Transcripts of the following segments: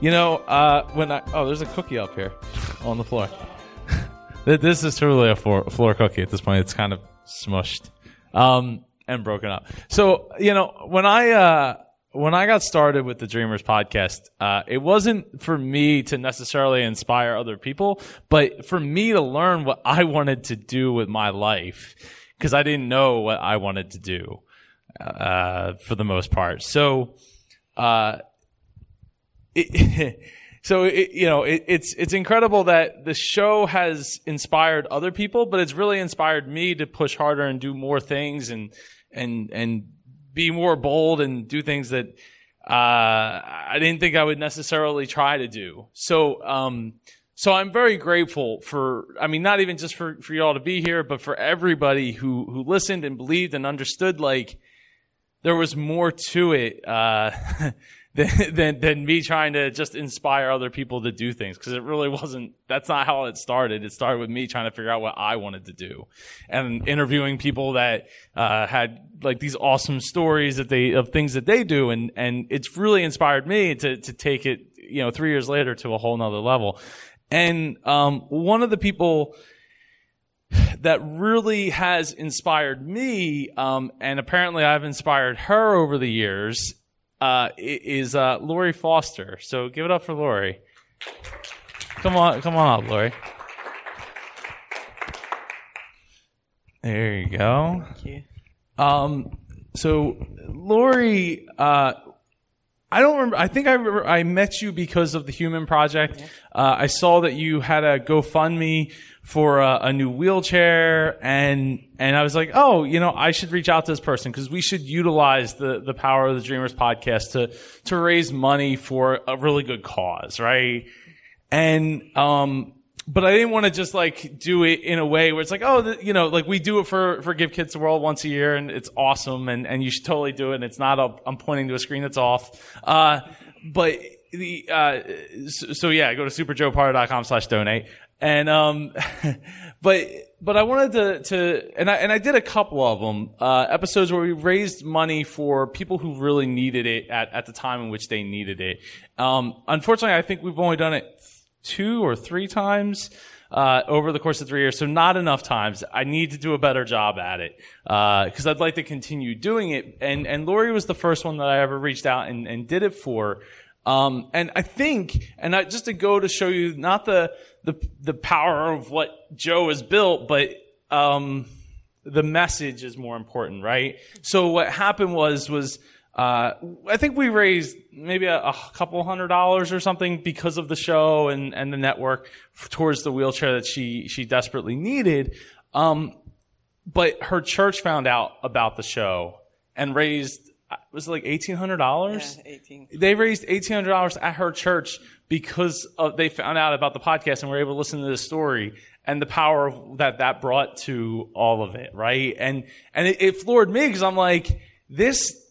You know, uh, when I oh, there's a cookie up here on the floor. this is truly a floor, floor cookie at this point. It's kind of smushed um, and broken up. So you know, when I uh, when I got started with the Dreamers podcast, uh, it wasn't for me to necessarily inspire other people, but for me to learn what I wanted to do with my life because I didn't know what I wanted to do uh, for the most part. So. It, so it, you know it, it's it's incredible that the show has inspired other people, but it's really inspired me to push harder and do more things and and and be more bold and do things that uh, I didn't think I would necessarily try to do. So um, so I'm very grateful for I mean not even just for for y'all to be here, but for everybody who who listened and believed and understood like there was more to it. Uh, than, than, than me trying to just inspire other people to do things. Cause it really wasn't, that's not how it started. It started with me trying to figure out what I wanted to do and interviewing people that, uh, had like these awesome stories that they, of things that they do. And, and it's really inspired me to, to take it, you know, three years later to a whole nother level. And, um, one of the people, that really has inspired me, um, and apparently I've inspired her over the years, uh, is uh, Lorie Foster. So give it up for Lorie. Come on, come on up, Lorie. There you go. Thank you. Um, so Lorie, uh, I don't remember. I think I remember, I met you because of the Human Project. Uh, I saw that you had a GoFundMe for a, a, new wheelchair and and I was like, "Oh, you know, I should reach out to this person because we should utilize the the power of the Dreamers podcast to to raise money for a really good cause, right?" And um but I didn't want to just like do it in a way where it's like, oh, the, you know, like we do it for, for Give Kids the World once a year and it's awesome and, and you should totally do it. And it's not, I'm pointing to a screen that's off. Uh, but the, uh, so, so, yeah, go to superjoepardo.com slash donate. And, um, but, but I wanted to, to, and I, and I did a couple of them, uh, episodes where we raised money for people who really needed it at, at the time in which they needed it. Um, unfortunately, I think we've only done it two or three times. Uh, over the course of three years, so not enough times. I need to do a better job at it because uh, I'd like to continue doing it. And and Lorie was the first one that I ever reached out and, and did it for. Um, and I think, and I, just to go to show you not the the the power of what Joe has built, but um, the message is more important, right? So what happened was was uh, I think we raised maybe a, a, couple hundred dollars or something because of the show and, and the network towards the wheelchair that she, she desperately needed. Um, but her church found out about the show and raised, was it like $1,800? 18. They raised $1,800 at her church because of, they found out about the podcast and were able to listen to the story and the power of, that that brought to all of it, right? And, and it, it floored me because I'm like, this,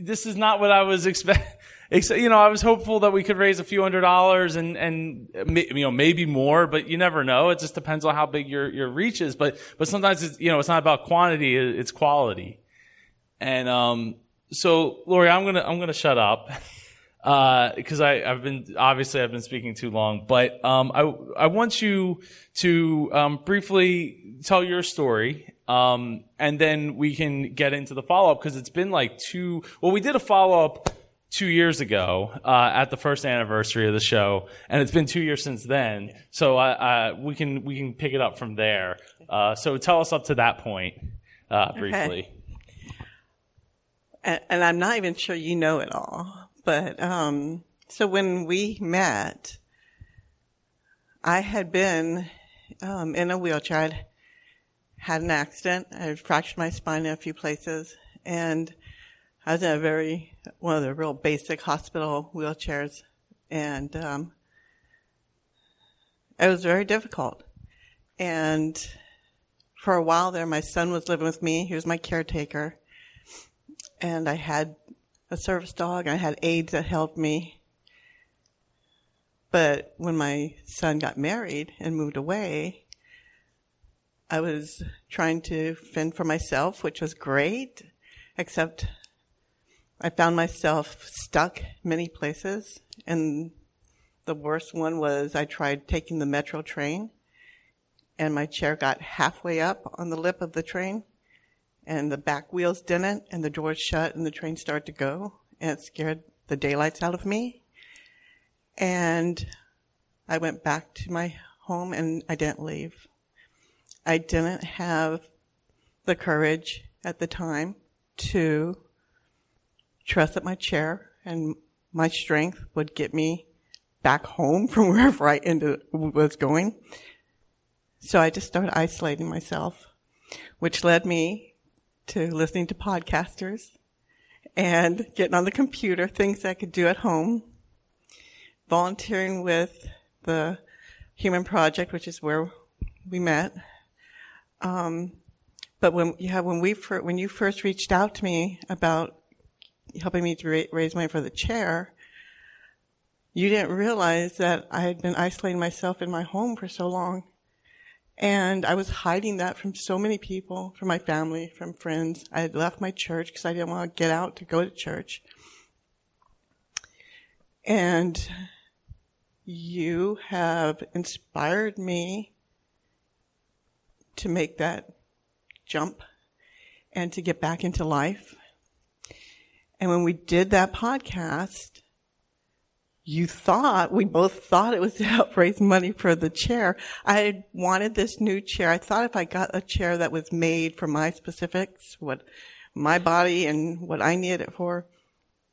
this is not what I was expecting. You know, I was hopeful that we could raise a few hundred dollars and, and, you know, maybe more, but you never know. It just depends on how big your, your reach is. But, but sometimes it's, you know, it's not about quantity, it's quality. And, um, so Lorie, I'm gonna, I'm gonna shut up. Uh, cause I, I've been, obviously I've been speaking too long, but, um, I, I want you to, um, briefly tell your story um, and then we can get into the follow up because it's been like two. Well, we did a follow up two years ago uh, at the first anniversary of the show, and it's been two years since then. So uh, uh, we can we can pick it up from there. Uh, so tell us up to that point uh, briefly. Okay. And, and, I'm not even sure you know it all, but um, so when we met, I had been um, in a wheelchair. I'd had an accident. I fractured my spine in a few places, and I was in a very one of the real basic hospital wheelchairs, and um, it was very difficult. And for a while there, my son was living with me. He was my caretaker, and I had a service dog. I had aides that helped me. But when my son got married and moved away, I was trying to fend for myself, which was great, except I found myself stuck many places. And the worst one was I tried taking the metro train and my chair got halfway up on the lip of the train and the back wheels didn't and the doors shut and the train started to go and it scared the daylights out of me. And I went back to my home and I didn't leave. I didn't have the courage at the time to trust that my chair and my strength would get me back home from wherever I ended, was going. So I just started isolating myself, which led me to listening to podcasters and getting on the computer, things I could do at home, volunteering with the Human Project, which is where we met. Um, but when yeah, when we fir- when you first reached out to me about helping me to ra- raise money for the chair, you didn't realize that I had been isolating myself in my home for so long. And I was hiding that from so many people, from my family, from friends. I had left my church because I didn't want to get out to go to church. And you have inspired me to make that jump and to get back into life. And when we did that podcast, you thought, we both thought it was to help raise money for the chair. I wanted this new chair. I thought if I got a chair that was made for my specifics, what my body and what I needed it for,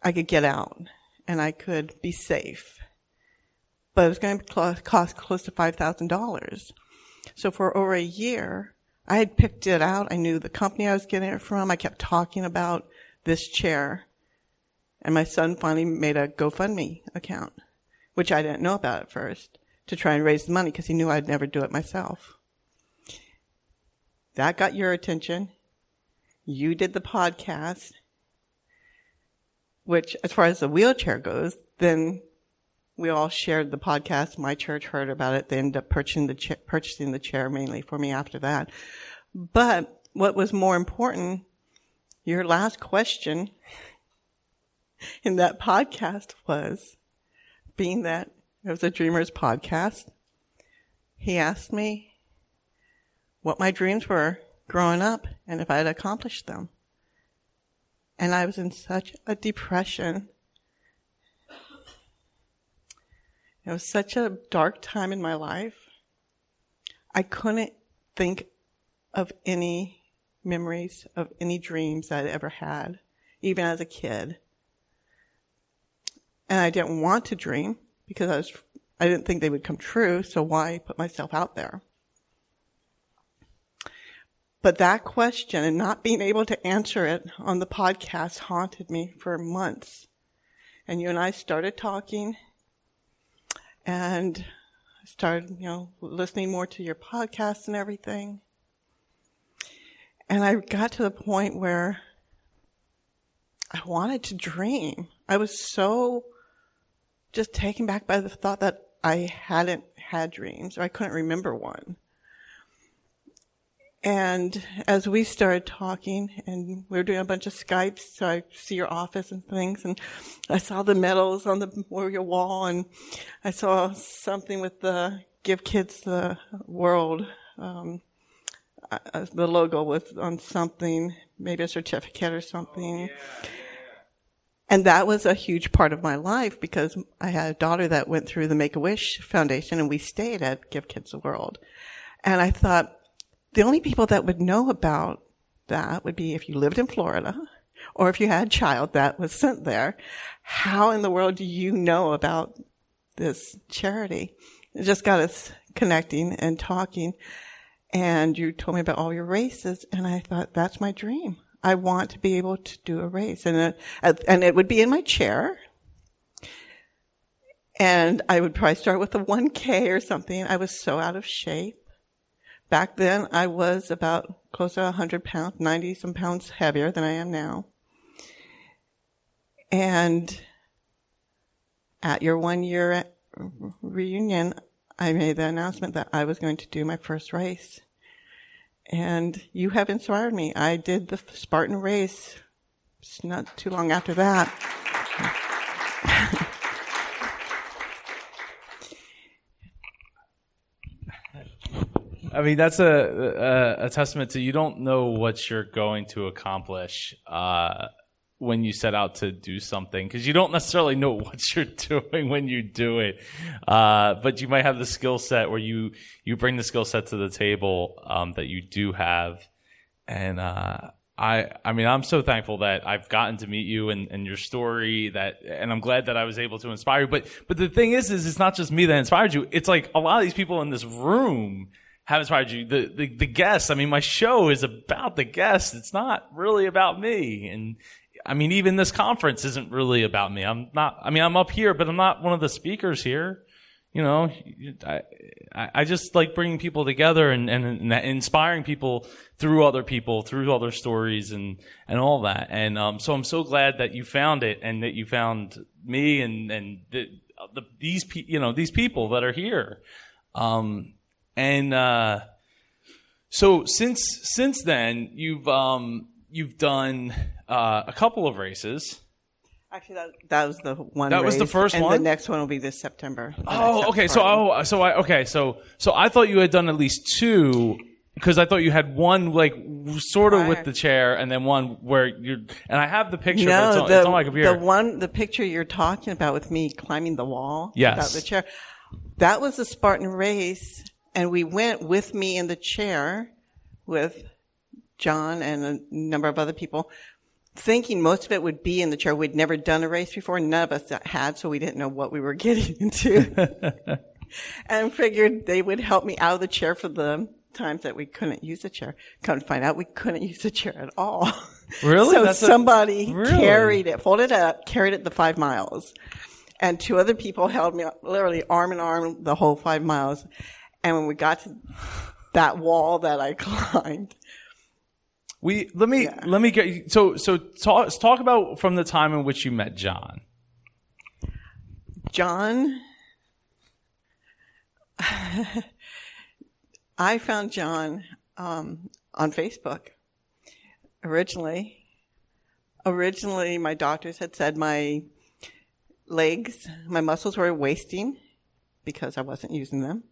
I could get out and I could be safe. But it was going to cost close to $5,000. So for over a year, I had picked it out. I knew the company I was getting it from. I kept talking about this chair. And my son finally made a GoFundMe account, which I didn't know about at first, to try and raise the money because he knew I'd never do it myself. That got your attention. You did the podcast, which, as far as the wheelchair goes, then we all shared the podcast. My church heard about it. They ended up purchasing the, cha- purchasing the chair mainly for me after that. But what was more important, your last question in that podcast was, being that it was a Dreamers podcast, he asked me what my dreams were growing up and if I had accomplished them. And I was in such a depression. It was such a dark time in my life. I couldn't think of any memories of any dreams I'd ever had, even as a kid and I didn't want to dream because I was, I didn't think they would come true. So why put myself out there? But that question and not being able to answer it on the podcast haunted me for months. And you and I started talking and I started, you know, listening more to your podcast and everything. And I got to the point where I wanted to dream. I was so just taken back by the thought that I hadn't had dreams or I couldn't remember one. And as we started talking and we were doing a bunch of Skypes, so I see your office and things and I saw the medals on the your wall and I saw something with the give kids the world. Um, uh, the logo was on something, maybe a certificate or something. Oh, yeah. And that was a huge part of my life because I had a daughter that went through the Make-A-Wish Foundation and we stayed at Give Kids the World. And I thought the only people that would know about that would be if you lived in Florida or if you had a child that was sent there. How in the world do you know about this charity? It just got us connecting and talking. And you told me about all your races and I thought that's my dream. I want to be able to do a race and it, and it would be in my chair. And I would probably start with a 1K or something. I was so out of shape. Back then I was about close to 100 pounds, 90 some pounds heavier than I am now. And at your one year reunion, I made the announcement that I was going to do my first race and you have inspired me. I did the Spartan race not too long after that. I mean, that's a, a, a testament to you don't know what you're going to accomplish uh, when you set out to do something because you don't necessarily know what you're doing when you do it. Uh, but you might have the skill set where you you bring the skill set to the table um, that you do have, and uh, I I mean I'm so thankful that I've gotten to meet you and, and your story that and I'm glad that I was able to inspire you. But but the thing is is it's not just me that inspired you. It's like a lot of these people in this room have inspired you. The, the, the guests, I mean, my show is about the guests. It's not really about me. And I mean, even this conference isn't really about me. I'm not, I mean, I'm up here, but I'm not one of the speakers here. You know, I, I just like bringing people together and, and, and inspiring people through other people, through other stories and, and all that. And, um, so I'm so glad that you found it and that you found me and, and the, the, these, pe- you know, these people that are here. Um, and uh, so since since then, you've um, you've done uh, a couple of races. Actually, that, that was the one. That was the first and one? the next one will be this September. Oh, okay. So oh, so I okay. So so I thought you had done at least two because I thought you had one like sort of with the chair and then one where you're and I have the picture. but no, it's on, the, it's on my computer. the one, the picture you're talking about with me climbing the wall Yes. without the chair, that was the Spartan race, and we went with me in the chair with John and a number of other people, thinking most of it would be in the chair. We'd never done a race before, none of us had, so we didn't know what we were getting into, and figured they would help me out of the chair for the times that we couldn't use the chair. Come to find out, we couldn't use the chair at all. Really? So That's a- somebody Really? carried it, folded it up, carried it the five miles. And two other people held me literally arm in arm the whole five miles. And when we got to that wall that I climbed, we let me let me get so so talk talk about from the time in which you met John. John, I found John um, on Facebook originally. Originally, my doctors had said my legs, my muscles were wasting because I wasn't using them,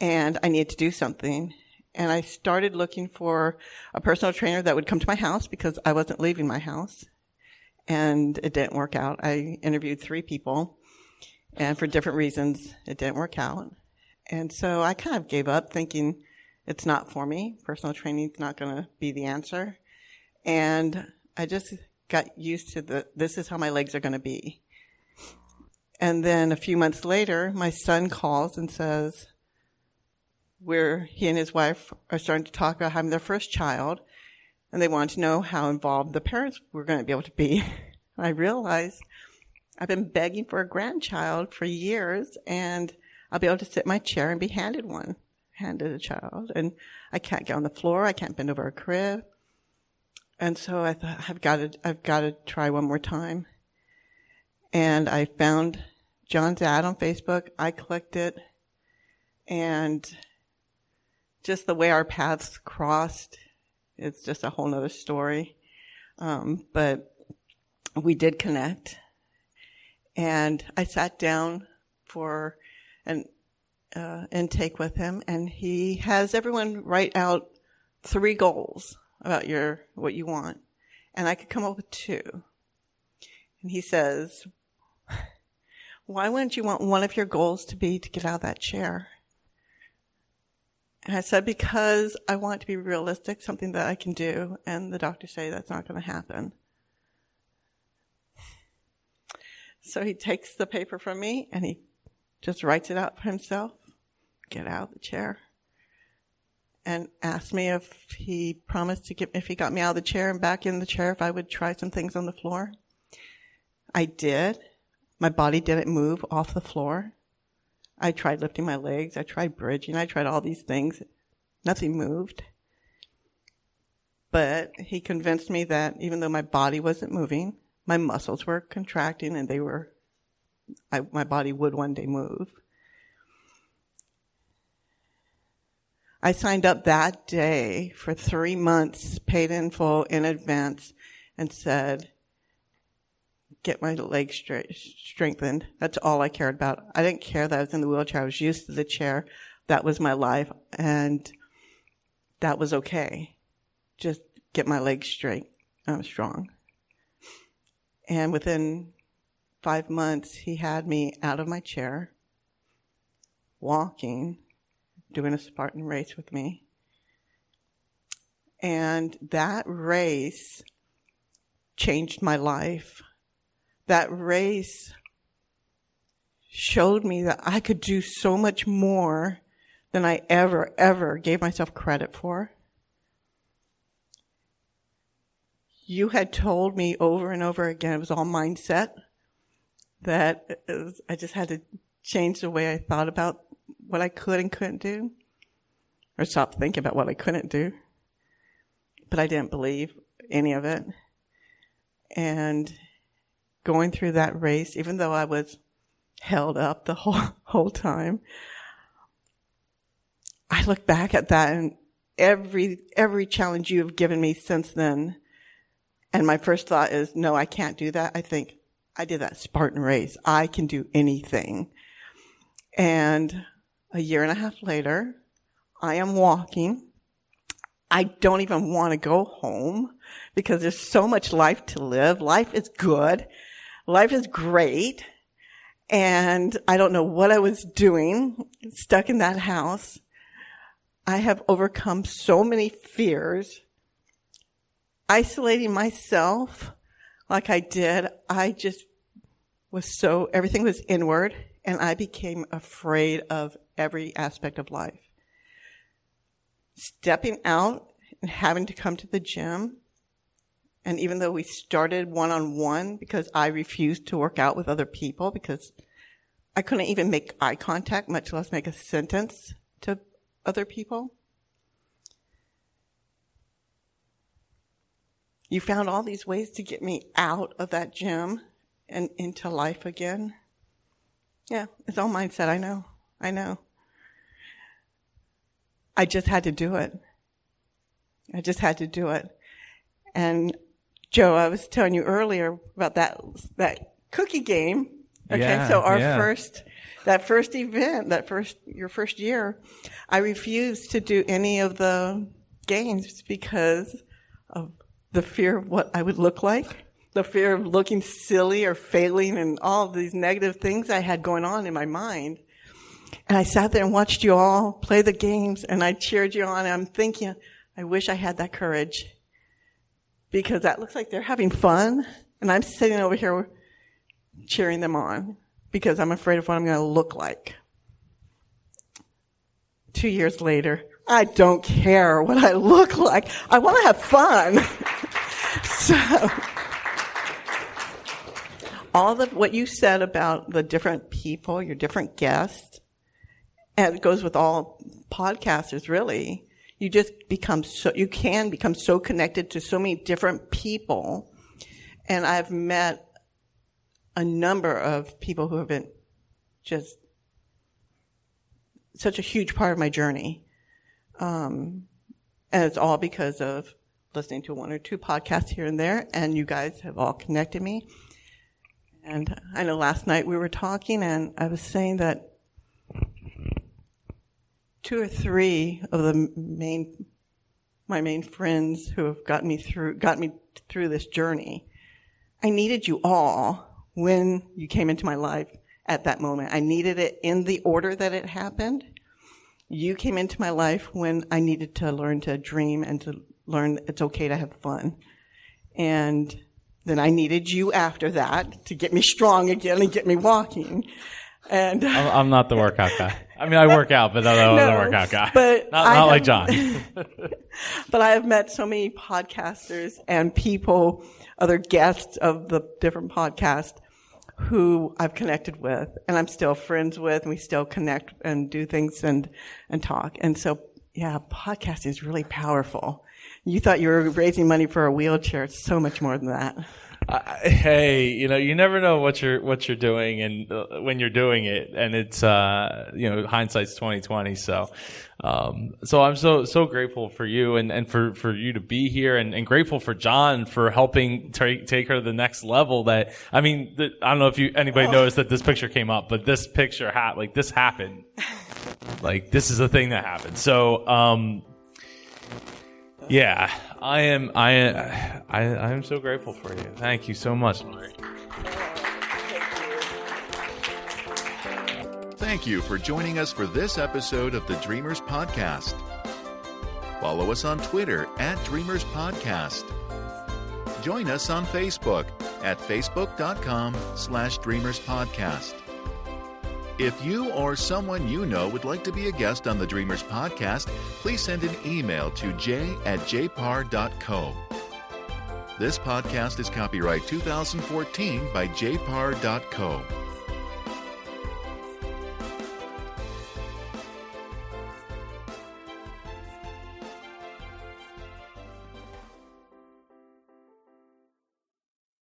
and I needed to do something. And I started looking for a personal trainer that would come to my house because I wasn't leaving my house. And it didn't work out. I interviewed three people and for different reasons it didn't work out and so i kind of gave up thinking it's not for me personal training's not going to be the answer and i just got used to the this is how my legs are going to be and then a few months later my son calls and says where he and his wife are starting to talk about having their first child and they want to know how involved the parents were going to be able to be i realized I've been begging for a grandchild for years, and I'll be able to sit in my chair and be handed one, handed a child. And I can't get on the floor. I can't bend over a crib. And so I thought I've got to, I've got to try one more time. And I found John's ad on Facebook. I clicked it, and just the way our paths crossed, it's just a whole nother story. Um, but we did connect and I sat down for an uh, intake with him, and he has everyone write out three goals about your what you want, and I could come up with two. And he says, "Why wouldn't you want one of your goals to be to get out of that chair?" And I said, "Because I want to be realistic, something that I can do." And the doctors say that's not going to happen. So he takes the paper from me and he just writes it out for himself. Get out of the chair. And asked me if he promised to get, if he got me out of the chair and back in the chair, if I would try some things on the floor. I did. My body didn't move off the floor. I tried lifting my legs. I tried bridging. I tried all these things. Nothing moved. But he convinced me that even though my body wasn't moving, my muscles were contracting and they were, I, my body would one day move. I signed up that day for three months, paid in full in advance, and said, get my legs straight, strengthened. That's all I cared about. I didn't care that I was in the wheelchair. I was used to the chair. That was my life. And that was okay. Just get my legs straight. I'm strong. And within five months, he had me out of my chair, walking, doing a Spartan race with me. And that race changed my life. That race showed me that I could do so much more than I ever, ever gave myself credit for. You had told me over and over again, it was all mindset, that was, I just had to change the way I thought about what I could and couldn't do, or stop thinking about what I couldn't do. But I didn't believe any of it. And going through that race, even though I was held up the whole, whole time, I look back at that and every, every challenge you have given me since then. And my first thought is, no, I can't do that. I think I did that Spartan race. I can do anything. And a year and a half later, I am walking. I don't even want to go home because there's so much life to live. Life is good. Life is great. And I don't know what I was doing stuck in that house. I have overcome so many fears. Isolating myself like I did, I just was so, everything was inward and I became afraid of every aspect of life. Stepping out and having to come to the gym, and even though we started one on one because I refused to work out with other people because I couldn't even make eye contact, much less make a sentence to other people. You found all these ways to get me out of that gym and into life again. Yeah, it's all mindset. I know. I know. I just had to do it. I just had to do it. And Joe, I was telling you earlier about that that cookie game. Okay, Yeah, so our yeah. first that first event, that first your first year, I refused to do any of the games because of the fear of what I would look like, the fear of looking silly or failing and all these negative things I had going on in my mind. And I sat there and watched you all play the games and I cheered you on and I'm thinking, I wish I had that courage because that looks like they're having fun and I'm sitting over here cheering them on because I'm afraid of what I'm going to look like. Two years later, I don't care what I look like. I want to have fun. so, all the what you said about the different people, your different guests, and it goes with all podcasters really. You just become so you can become so connected to so many different people, and I've met a number of people who have been just such a huge part of my journey. Um, and it's all because of listening to one or two podcasts here and there, and you guys have all connected me. And I know last night we were talking, and I was saying that two or three of the main, my main friends who have gotten me through, got me through this journey. I needed you all when you came into my life at that moment. I needed it in the order that it happened. You came into my life when I needed to learn to dream and to learn it's okay to have fun. And then I needed you after that to get me strong again and get me walking. And I'm, I'm not the workout guy. I mean, I work out, but I'm not No, the workout guy. but not, not like John. but I have met so many podcasters and people, other guests of the different podcasts who I've connected with and I'm still friends with and we still connect and do things and, and talk. And so, yeah, podcasting is really powerful. You thought you were raising money for a wheelchair. It's so much more than that. I, hey, you know, you never know what you're what you're doing, and uh, when you're doing it, and it's uh, you know, hindsight's twenty twenty. So, um, so I'm so so grateful for you and, and for, for you to be here, and, and grateful for John for helping take take her to the next level. That I mean, the, I don't know if you anybody Oh. noticed that this picture came up, but this picture hat like this happened. like this is a thing that happened. So, um, yeah, I am. I I I am so grateful for you. Thank you so much, Lorie. Thank you for joining us for this episode of the Dreamers Podcast. Follow us on Twitter at Dreamers Podcast. Join us on Facebook at facebook.com slash Dreamers Podcast. If you or someone you know would like to be a guest on the Dreamers Podcast, please send an email to j at jpar.co. This podcast is copyright 2014 by jpar.co.